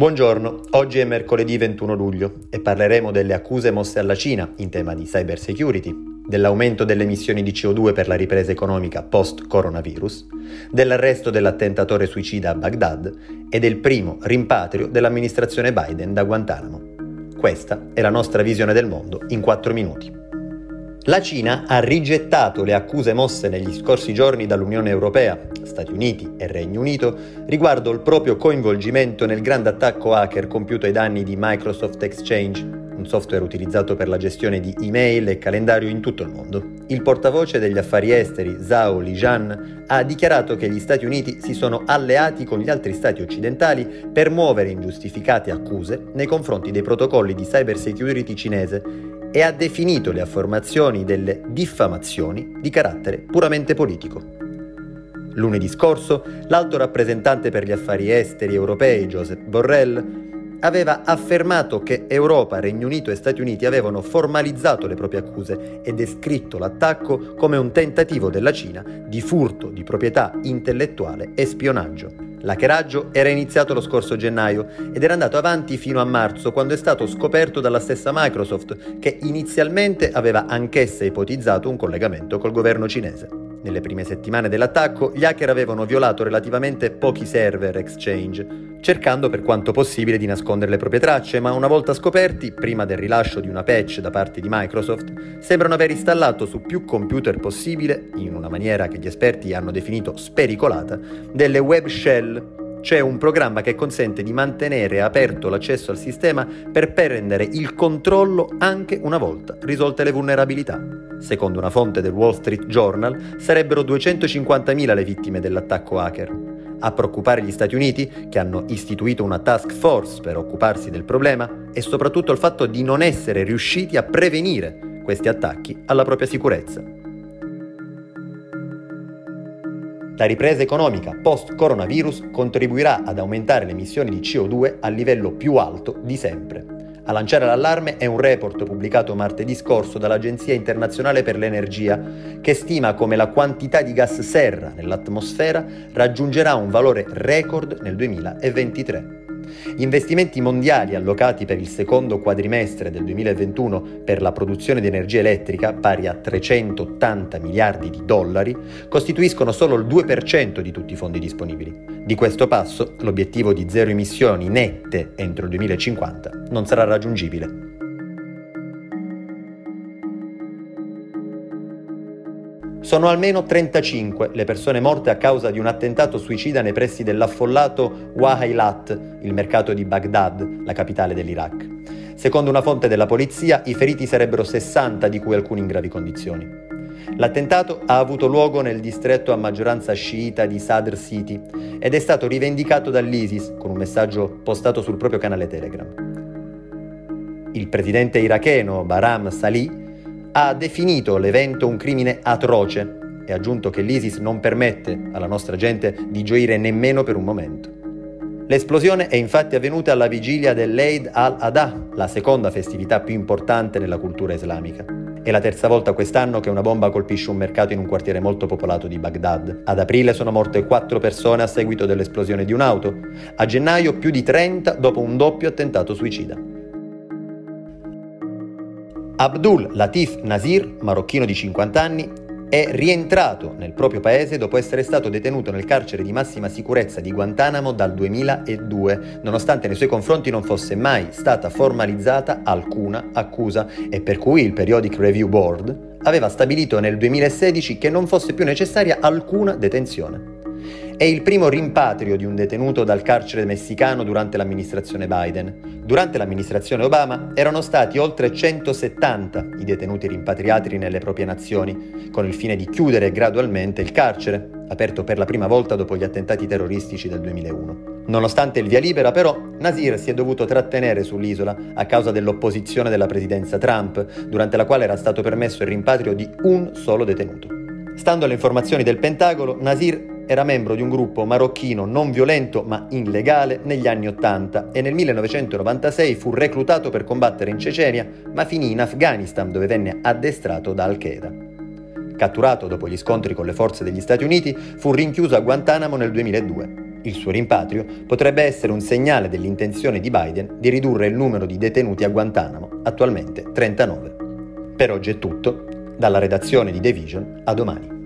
Buongiorno, oggi è mercoledì 21 luglio e parleremo delle accuse mosse alla Cina in tema di cyber security, dell'aumento delle emissioni di CO2 per la ripresa economica post-coronavirus, dell'arresto dell'attentatore suicida a Baghdad e del primo rimpatrio dell'amministrazione Biden da Guantanamo. Questa è la nostra visione del mondo in 4 minuti. La Cina ha rigettato le accuse mosse negli scorsi giorni dall'Unione Europea, Stati Uniti e Regno Unito riguardo il proprio coinvolgimento nel grande attacco hacker compiuto ai danni di Microsoft Exchange, un software utilizzato per la gestione di email e calendario in tutto il mondo. Il portavoce degli affari esteri, Zhao Lijian, ha dichiarato che gli Stati Uniti si sono alleati con gli altri stati occidentali per muovere ingiustificate accuse nei confronti dei protocolli di cybersecurity cinese e ha definito le affermazioni delle diffamazioni di carattere puramente politico. Lunedì scorso, l'alto rappresentante per gli affari esteri europei, Joseph Borrell, aveva affermato che Europa, Regno Unito e Stati Uniti avevano formalizzato le proprie accuse e descritto l'attacco come un tentativo della Cina di furto di proprietà intellettuale e spionaggio. L'hackeraggio era iniziato lo scorso gennaio ed era andato avanti fino a marzo quando è stato scoperto dalla stessa Microsoft che inizialmente aveva anch'essa ipotizzato un collegamento col governo cinese. Nelle prime settimane dell'attacco gli hacker avevano violato relativamente pochi server Exchange, cercando per quanto possibile di nascondere le proprie tracce, ma una volta scoperti, prima del rilascio di una patch da parte di Microsoft, sembrano aver installato su più computer possibile, in una maniera che gli esperti hanno definito spericolata, delle web shell c'è un programma che consente di mantenere aperto l'accesso al sistema per prendere il controllo anche una volta risolte le vulnerabilità. Secondo una fonte del Wall Street Journal, sarebbero 250.000 le vittime dell'attacco hacker. A preoccupare gli Stati Uniti, che hanno istituito una task force per occuparsi del problema, è soprattutto il fatto di non essere riusciti a prevenire questi attacchi alla propria sicurezza. La ripresa economica post-coronavirus contribuirà ad aumentare le emissioni di CO2 al livello più alto di sempre. A lanciare l'allarme è un report pubblicato martedì scorso dall'Agenzia internazionale per l'energia, che stima come la quantità di gas serra nell'atmosfera raggiungerà un valore record nel 2023. Gli investimenti mondiali allocati per il secondo quadrimestre del 2021 per la produzione di energia elettrica, pari a 380 miliardi di dollari, costituiscono solo il 2% di tutti i fondi disponibili. Di questo passo, l'obiettivo di zero emissioni nette entro il 2050 non sarà raggiungibile. Sono almeno 35 le persone morte a causa di un attentato suicida nei pressi dell'affollato Wahailat, il mercato di Baghdad, la capitale dell'Iraq. Secondo una fonte della polizia, i feriti sarebbero 60, di cui alcuni in gravi condizioni. L'attentato ha avuto luogo nel distretto a maggioranza sciita di Sadr City ed è stato rivendicato dall'ISIS con un messaggio postato sul proprio canale Telegram. Il presidente iracheno Baram Salih ha definito l'evento un crimine atroce e ha aggiunto che l'ISIS non permette alla nostra gente di gioire nemmeno per un momento. L'esplosione è infatti avvenuta alla vigilia dell'Eid al-Adha, la seconda festività più importante nella cultura islamica. È la terza volta quest'anno che una bomba colpisce un mercato in un quartiere molto popolato di Baghdad. Ad aprile sono morte quattro persone a seguito dell'esplosione di un'auto. A gennaio più di 30 dopo un doppio attentato suicida. Abdul Latif Nasir, marocchino di 50 anni, è rientrato nel proprio paese dopo essere stato detenuto nel carcere di massima sicurezza di Guantanamo dal 2002, nonostante nei suoi confronti non fosse mai stata formalizzata alcuna accusa e per cui il Periodic Review Board aveva stabilito nel 2016 che non fosse più necessaria alcuna detenzione. È il primo rimpatrio di un detenuto dal carcere messicano durante l'amministrazione Biden. Durante l'amministrazione Obama erano stati oltre 170 i detenuti rimpatriati nelle proprie nazioni, con il fine di chiudere gradualmente il carcere, aperto per la prima volta dopo gli attentati terroristici del 2001. Nonostante il via libera, però, Nasir si è dovuto trattenere sull'isola a causa dell'opposizione della presidenza Trump, durante la quale era stato permesso il rimpatrio di un solo detenuto. Stando alle informazioni del Pentagono, Nasir era membro di un gruppo marocchino non violento ma illegale negli anni Ottanta e nel 1996 fu reclutato per combattere in Cecenia ma finì in Afghanistan dove venne addestrato da Al-Qaeda. Catturato dopo gli scontri con le forze degli Stati Uniti, fu rinchiuso a Guantanamo nel 2002. Il suo rimpatrio potrebbe essere un segnale dell'intenzione di Biden di ridurre il numero di detenuti a Guantanamo, attualmente 39. Per oggi è tutto, dalla redazione di The Vision a domani.